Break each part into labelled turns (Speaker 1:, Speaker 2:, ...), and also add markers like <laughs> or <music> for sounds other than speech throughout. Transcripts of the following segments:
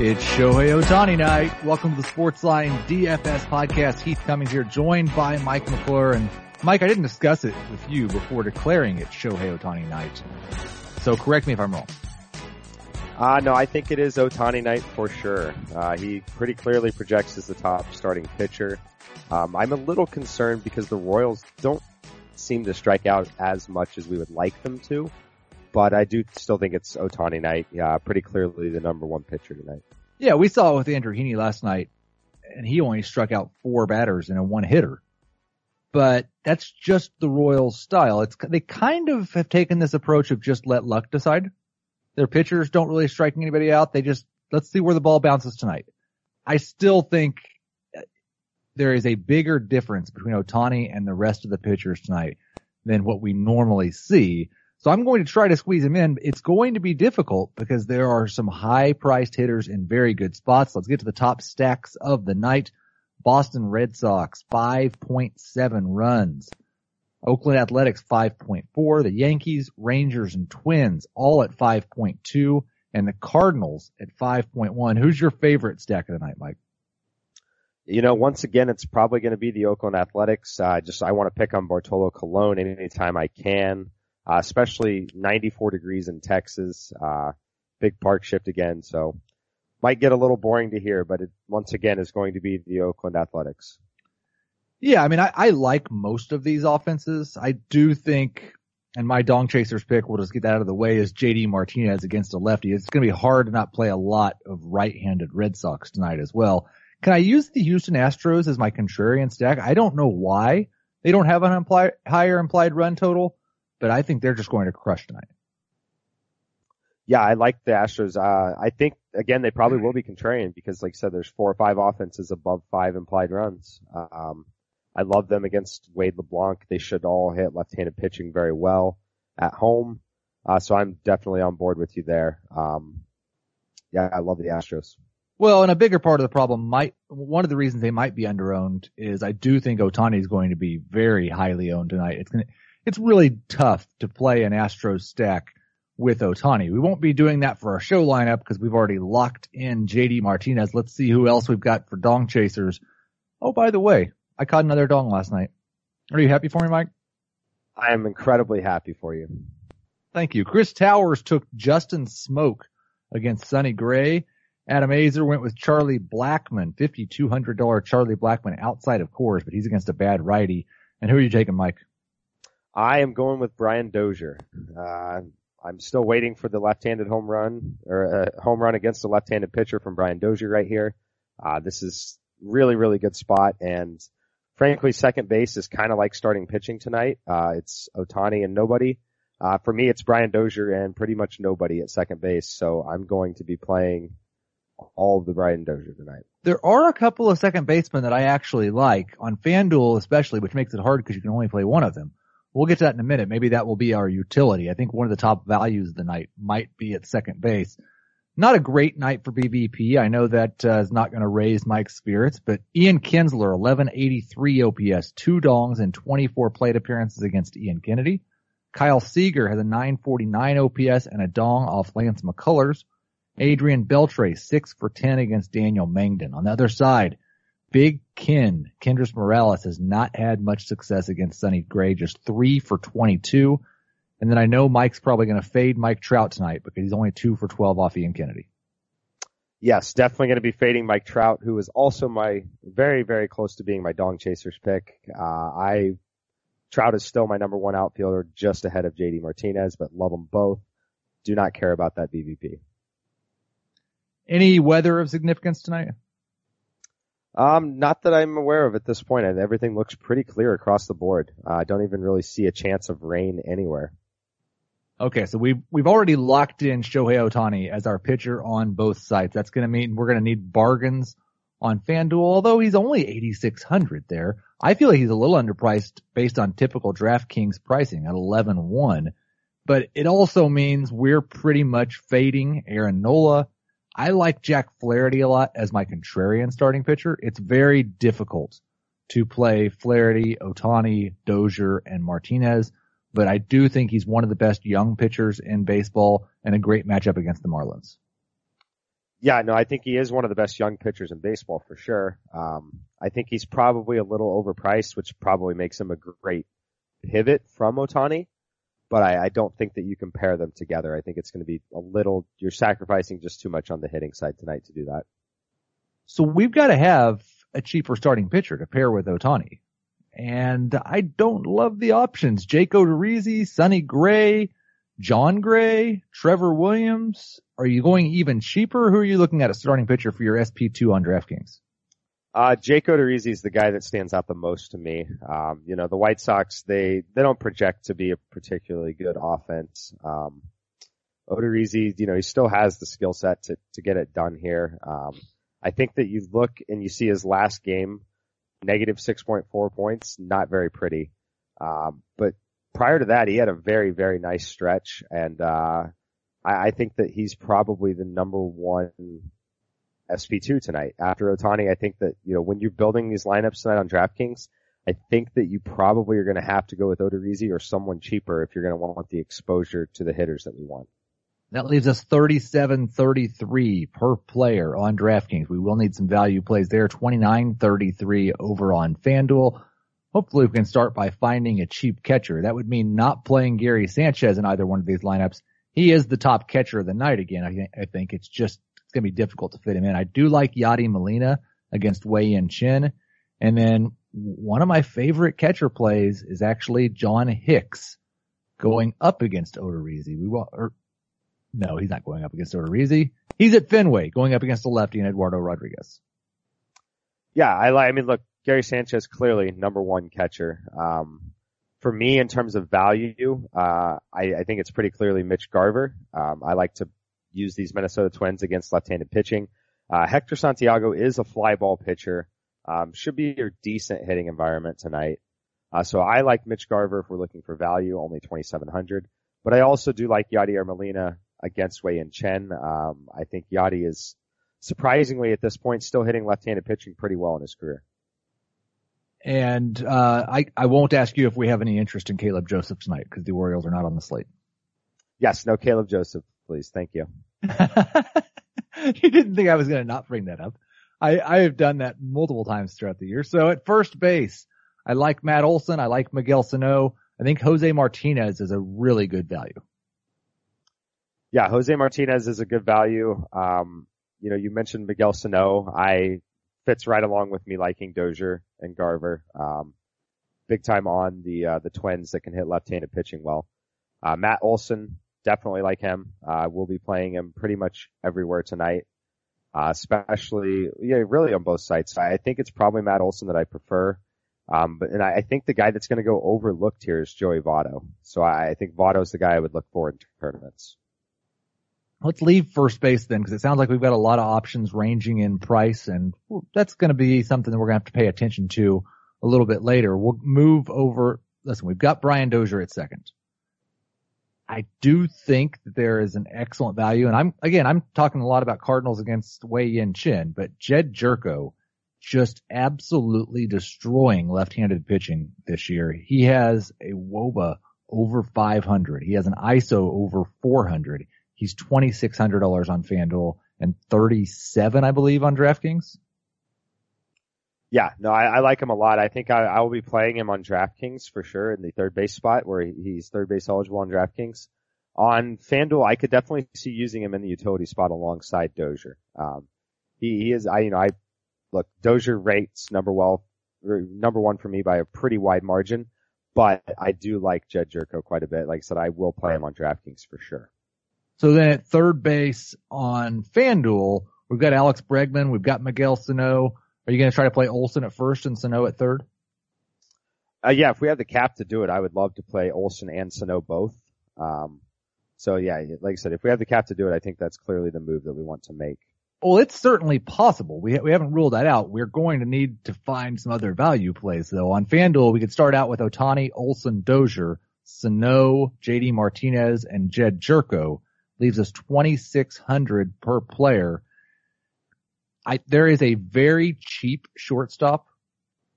Speaker 1: It's Shohei Ohtani night. Welcome to the Sportsline DFS podcast. Heath Cummings here, joined by Mike McClure. And Mike, I didn't discuss it with you before declaring it Shohei Ohtani night. So correct me if I'm wrong.
Speaker 2: Uh, no, I think it is Ohtani night for sure. Uh, he pretty clearly projects as the top starting pitcher. Um, I'm a little concerned because the Royals don't seem to strike out as much as we would like them to but I do still think it's Ohtani night. Yeah, pretty clearly the number one pitcher tonight.
Speaker 1: Yeah, we saw it with Andrew Heaney last night, and he only struck out four batters and a one hitter. But that's just the Royals style. It's, they kind of have taken this approach of just let luck decide. Their pitchers don't really strike anybody out. They just, let's see where the ball bounces tonight. I still think there is a bigger difference between Ohtani and the rest of the pitchers tonight than what we normally see. So I'm going to try to squeeze him in. It's going to be difficult because there are some high priced hitters in very good spots. Let's get to the top stacks of the night. Boston Red Sox, 5.7 runs. Oakland Athletics, 5.4. The Yankees, Rangers, and Twins, all at 5.2. And the Cardinals at 5.1. Who's your favorite stack of the night, Mike?
Speaker 2: You know, once again, it's probably going to be the Oakland Athletics. Uh, just, I want to pick on Bartolo Colon anytime I can uh, especially 94 degrees in Texas. Uh, big park shift again, so might get a little boring to hear, but it once again is going to be the Oakland Athletics.
Speaker 1: Yeah, I mean, I, I like most of these offenses. I do think, and my Dong Chasers pick, we'll just get that out of the way, is JD Martinez against a lefty. It's going to be hard to not play a lot of right-handed Red Sox tonight as well. Can I use the Houston Astros as my contrarian stack? I don't know why they don't have an implied, higher implied run total but I think they're just going to crush tonight.
Speaker 2: Yeah, I like the Astros. Uh, I think again they probably will be contrarian because, like I said, there's four or five offenses above five implied runs. Um, I love them against Wade LeBlanc. They should all hit left-handed pitching very well at home. Uh, so I'm definitely on board with you there. Um, yeah, I love the Astros.
Speaker 1: Well, and a bigger part of the problem might, one of the reasons they might be underowned is I do think Ohtani is going to be very highly owned tonight. It's going to, it's really tough to play an Astros stack with Ohtani. We won't be doing that for our show lineup because we've already locked in JD Martinez. Let's see who else we've got for dong chasers. Oh, by the way, I caught another dong last night. Are you happy for me, Mike?
Speaker 2: I am incredibly happy for you.
Speaker 1: Thank you. Chris Towers took Justin Smoak against Sonny Gray. Adam Aizer went with Charlie Blackmon, $5,200 Charlie Blackmon outside of Coors, but he's against a bad righty. And who are you taking, Mike?
Speaker 2: I am going with Brian Dozier. Uh, I'm still waiting for the left-handed home run or uh, home run against the left-handed pitcher from Brian Dozier right here. Uh, this is really, really good spot. And frankly, second base is kind of like starting pitching tonight. Uh, it's Ohtani and nobody. Uh, for me, it's Brian Dozier and pretty much nobody at second base. So I'm going to be playing all of the Brian Dozier tonight.
Speaker 1: There are a couple of second basemen that I actually like on FanDuel especially, which makes it hard because you can only play one of them. We'll get to that in a minute. Maybe that will be our utility. I think one of the top values of the night might be at second base. Not a great night for BVP. I know that uh, is not going to raise Mike's spirits, but Ian Kinsler, 1183 OPS, two dongs and 24 plate appearances against Ian Kennedy. Kyle Seager has a 949 OPS and a dong off Lance McCullers. Adrian Beltre, 6 for 10 against Daniel Mengden. On the other side, Big Ken, Kendrys Morales has not had much success against Sonny Gray, just three for 22. And then I know Mike's probably going to fade Mike Trout tonight because he's only two for 12 off Ian Kennedy.
Speaker 2: Yes, definitely going to be fading Mike Trout, who is also my very, very close to being my dong chasers pick. Uh, I, Trout is still my number one outfielder just ahead of JD Martinez, but love them both. Do not care about that BVP.
Speaker 1: Any weather of significance tonight?
Speaker 2: Um, not that I'm aware of at this point. Everything looks pretty clear across the board. Uh, I don't even really see a chance of rain anywhere.
Speaker 1: Okay, so we've we've already locked in Shohei Ohtani as our pitcher on both sides. That's going to mean we're going to need bargains on FanDuel. Although he's only 8600 there, I feel like he's a little underpriced based on typical DraftKings pricing at 11-1. But it also means we're pretty much fading Aaron Nola I like Jack Flaherty a lot as my contrarian starting pitcher. It's very difficult to play Flaherty, Ohtani, Dozier, and Martinez, but I do think he's one of the best young pitchers in baseball and a great matchup against the Marlins.
Speaker 2: Yeah, no, I think he is one of the best young pitchers in baseball for sure. Um, I think he's probably a little overpriced, which probably makes him a great pivot from Ohtani. But I, I don't think that you compare them together. I think it's going to be a little, you're sacrificing just too much on the hitting side tonight to do that.
Speaker 1: So we've got to have a cheaper starting pitcher to pair with Ohtani. And I don't love the options. Jake Odorizzi, Sonny Gray, Jon Gray, Trevor Williams. Are you going even cheaper? Who are you looking at a starting pitcher for your SP2 on DraftKings?
Speaker 2: Uh, Jake Odorizzi is the guy that stands out the most to me. Um, you know, the White Sox, they, they don't project to be a particularly good offense. Um, Odorizzi, you know, he still has the skill set to, to get it done here. Um, I think that you look and you see his last game, negative 6.4 points, not very pretty. Um, but prior to that, he had a very, very nice stretch and, uh, I, I think that he's probably the number one SP2 tonight. After Ohtani. I think that, you know, when you're building these lineups tonight on DraftKings, I think that you probably are going to have to go with Odorizzi or someone cheaper if you're going to want the exposure to the hitters that we want.
Speaker 1: That leaves us 37-33 per player on DraftKings. We will need some value plays there. 29-33 over on FanDuel. Hopefully we can start by finding a cheap catcher. That would mean not playing Gary Sanchez in either one of these lineups. He is the top catcher of the night again. I think, I think it's just, it's going to be difficult to fit him in. I do like Yadi Molina against Wei Yin Chen. And then one of my favorite catcher plays is actually John Hicks going up against Odorizzi. We want, or no, he's not going up against Odorizzi. He's at Fenway going up against the lefty and Eduardo Rodriguez.
Speaker 2: Yeah, I like, I mean, look, Gary Sanchez clearly number one catcher. Um, for me, in terms of value, uh, I, I, think it's pretty clearly Mitch Garver. Um, I like to use these Minnesota Twins against left-handed pitching. Uh, Hector Santiago is a fly ball pitcher. Um, should be a decent hitting environment tonight. Uh, so I like Mitch Garver if we're looking for value, only 2,700. But I also do like Yadier Molina against Wei Yin Chen. Um, I think Yadi is surprisingly at this point still hitting left-handed pitching pretty well in his career.
Speaker 1: And uh, I I won't ask you if we have any interest in Caleb Joseph tonight because the Orioles are not on the slate.
Speaker 2: Yes, no Caleb Joseph, please. Thank you. <laughs>
Speaker 1: you didn't think I was going to not bring that up. I I have done that multiple times throughout the year. So at first base, I like Matt Olson. I like Miguel Sano. I think Jose Martinez is a really good value.
Speaker 2: Yeah, Jose Martinez is a good value. Um, you know, you mentioned Miguel Sano. I fits right along with me liking Dozier and Garver. Um, big time on the uh, the Twins that can hit left-handed pitching well. Uh, Matt Olson, definitely like him. Uh, we'll be playing him pretty much everywhere tonight. Uh, especially, yeah, really on both sides. I think it's probably Matt Olson that I prefer. Um, but, and I, I think the guy that's going to go overlooked here is Joey Votto. So I, I think Votto's the guy I would look for in tournaments.
Speaker 1: Let's leave first base then, because it sounds like we've got a lot of options ranging in price, and that's going to be something that we're going to have to pay attention to a little bit later. We'll move over. Listen, we've got Brian Dozier at second. I do think that there is an excellent value, and I'm again, I'm talking a lot about Cardinals against Wei Yin Chen, but Jedd Gyorko just absolutely destroying left-handed pitching this year. He has a WOBA over 500. He has an ISO over 400. He's $2,600 on FanDuel and 37, I believe, on DraftKings.
Speaker 2: Yeah, no, I, I like him a lot. I think I, I will be playing him on DraftKings for sure in the third base spot where he's third base eligible on DraftKings. On FanDuel, I could definitely see using him in the utility spot alongside Dozier. Um, he, he is, I, you know, I, look, Dozier rates number well, number one for me by a pretty wide margin, but I do like Jedd Gyorko quite a bit. Like I said, I will play him on DraftKings for sure.
Speaker 1: So then at third base on FanDuel, we've got Alex Bregman, we've got Miguel Sano. Are you going to try to play Olson at first and Sano at third?
Speaker 2: Uh, yeah, if we have the cap to do it, I would love to play Olson and Sano both. Um, so yeah, like I said, if we have the cap to do it, I think that's clearly the move that we want to make.
Speaker 1: Well, it's certainly possible. We, we haven't ruled that out. We're going to need to find some other value plays though. On FanDuel, we could start out with Ohtani, Olson, Dozier, Sano, JD Martinez, and Jedd Gyorko. leaves us 2600 per player. I, there is a very cheap shortstop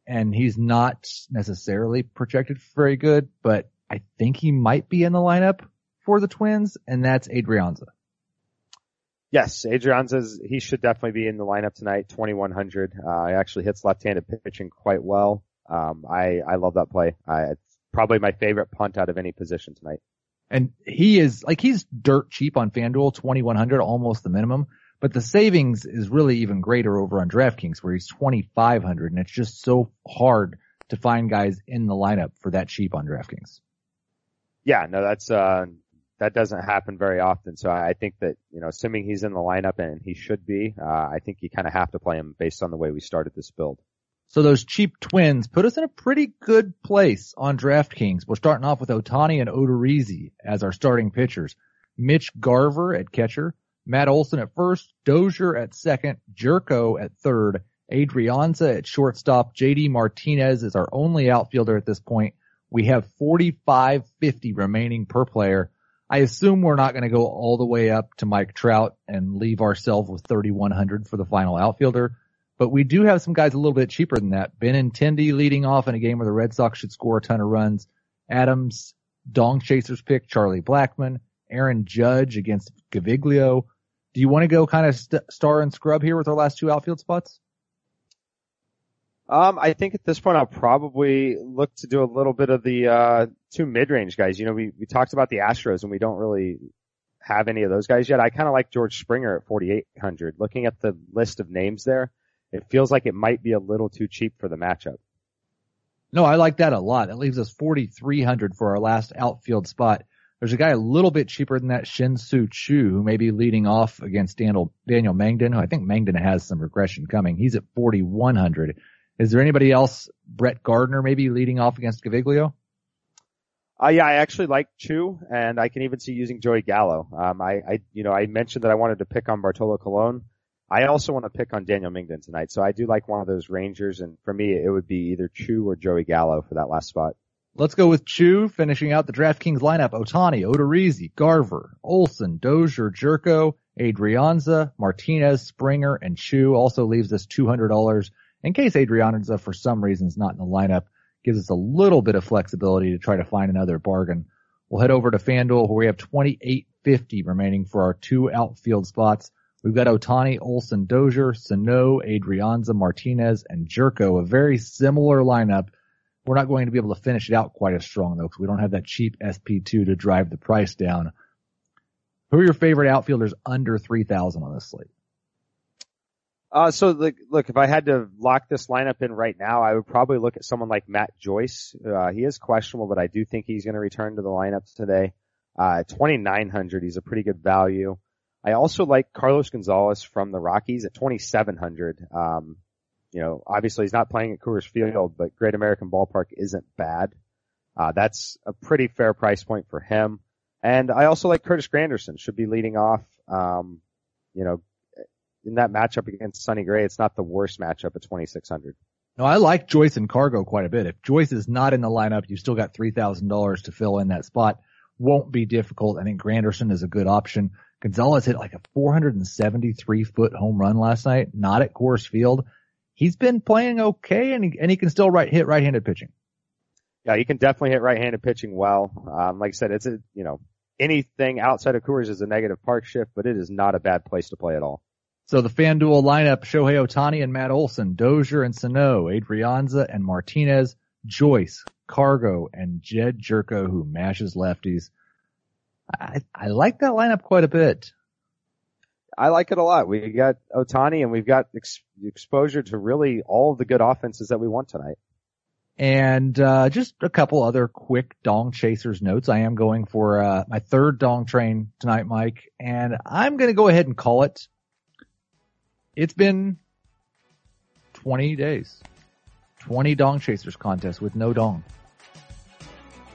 Speaker 1: and he's not necessarily projected very good, but I think he might be in the lineup for the Twins and that's Adrianza.
Speaker 2: Yes, Adrianza's, he should definitely be in the lineup tonight, 2100. Uh, he actually hits left-handed pitching quite well. Um, I, I love that play. I, it's probably my favorite punt out of any position tonight.
Speaker 1: And he is, like, he's dirt cheap on FanDuel, 2100, almost the minimum. But the savings is really even greater over on DraftKings where he's 2500 and it's just so hard to find guys in the lineup for that cheap on DraftKings.
Speaker 2: Yeah, no, that's, uh, that doesn't happen very often. So I think that, you know, assuming he's in the lineup and he should be, uh, I think you kind of have to play him based on the way we started this build.
Speaker 1: So those cheap twins put us in a pretty good place on DraftKings. We're starting off with Ohtani and Odorizzi as our starting pitchers. Mitch Garver at catcher, Matt Olson at first, Dozier at second, Gyorko at third, Adrianza at shortstop, JD Martinez is our only outfielder at this point. We have 45.50 remaining per player. I assume we're not going to go all the way up to Mike Trout and leave ourselves with 3,100 for the final outfielder. But we do have some guys a little bit cheaper than that. Ben Benintendi leading off in a game where the Red Sox should score a ton of runs. Adams, Dong Chasers pick, Charlie Blackmon, Aaron Judge against Gaviglio. Do you want to go kind of st- star and scrub here with our last two outfield spots?
Speaker 2: Um, I think at this point I'll probably look to do a little bit of the uh, two mid-range guys. You know, we we talked about the Astros and we don't really have any of those guys yet. I kind of like George Springer at 4800. Looking at the list of names there, it feels like it might be a little too cheap for the matchup.
Speaker 1: No, I like that a lot. It leaves us 4300 for our last outfield spot. There's a guy a little bit cheaper than that, Shin-Soo Choo, who may be leading off against Daniel, Daniel Mengden, who I think Mengden has some regression coming. He's at 4100. Is there anybody else? Brett Gardner maybe leading off against Gaviglio?
Speaker 2: Uh, yeah, I actually like Choo, and I can even see using Joey Gallo. Um, I, I, you know, I mentioned that I wanted to pick on Bartolo Colon. I also want to pick on Daniel Mengden tonight, so I do like one of those Rangers, and for me, it would be either Choo or Joey Gallo for that last spot.
Speaker 1: Let's go with Choo finishing out the DraftKings lineup. Ohtani, Odorizzi, Garver, Olson, Dozier, Gyorko, Adrianza, Martinez, Springer, and Choo also leaves us $200 in case Adrianza for some reason is not in the lineup, gives us a little bit of flexibility to try to find another bargain. We'll head over to FanDuel where we have 2850 remaining for our two outfield spots. We've got Ohtani, Olson, Dozier, Sano, Adrianza, Martinez, and Gyorko, a very similar lineup. We're not going to be able to finish it out quite as strong though, because we don't have that cheap SP2 to drive the price down. Who are your favorite outfielders under 3000 on this slate?
Speaker 2: Uh, so look, look, if I had to lock this lineup in right now, I would probably look at someone like Matt Joyce. Uh, he is questionable, but I do think he's going to return to the lineup today. Uh, 2900, he's a pretty good value. I also like Carlos Gonzalez from the Rockies at 2700. Um, you know, obviously he's not playing at Coors Field, but Great American Ballpark isn't bad. Uh, that's a pretty fair price point for him. And I also like Curtis Granderson, should be leading off. Um, you know, in that matchup against Sonny Gray, it's not the worst matchup at 2600.
Speaker 1: No, I like Joyce and Cargo quite a bit. If Joyce is not in the lineup, you still got $3,000 to fill in that spot. Won't be difficult. I think Granderson is a good option. Gonzalez hit like a 473 foot home run last night, not at Coors Field. He's been playing okay and he, and he can still right, hit right-handed pitching.
Speaker 2: Yeah, he can definitely hit right-handed pitching well. Um, like I said, it's a, you know, anything outside of Coors is a negative park shift, but it is not a bad place to play at all.
Speaker 1: So the FanDuel lineup, Shohei Ohtani and Matt Olson, Dozier and Sano, Adrianza and Martinez, Joyce, Cargo, and Jedd Gyorko, who mashes lefties. I, I like that lineup quite a bit.
Speaker 2: I like it a lot. We got Ohtani and we've got ex- exposure to really all the good offenses that we want tonight.
Speaker 1: And uh, just a couple other quick dong chasers notes. I am going for uh, my third dong train tonight, Mike, and I'm going to go ahead and call it it's been 20 days. 20 dong chasers contest with no dong.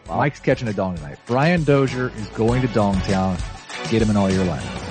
Speaker 1: Wow. Mike's catching a dong tonight. Brian Dozier is going to Dongtown. Get him in all your lineups.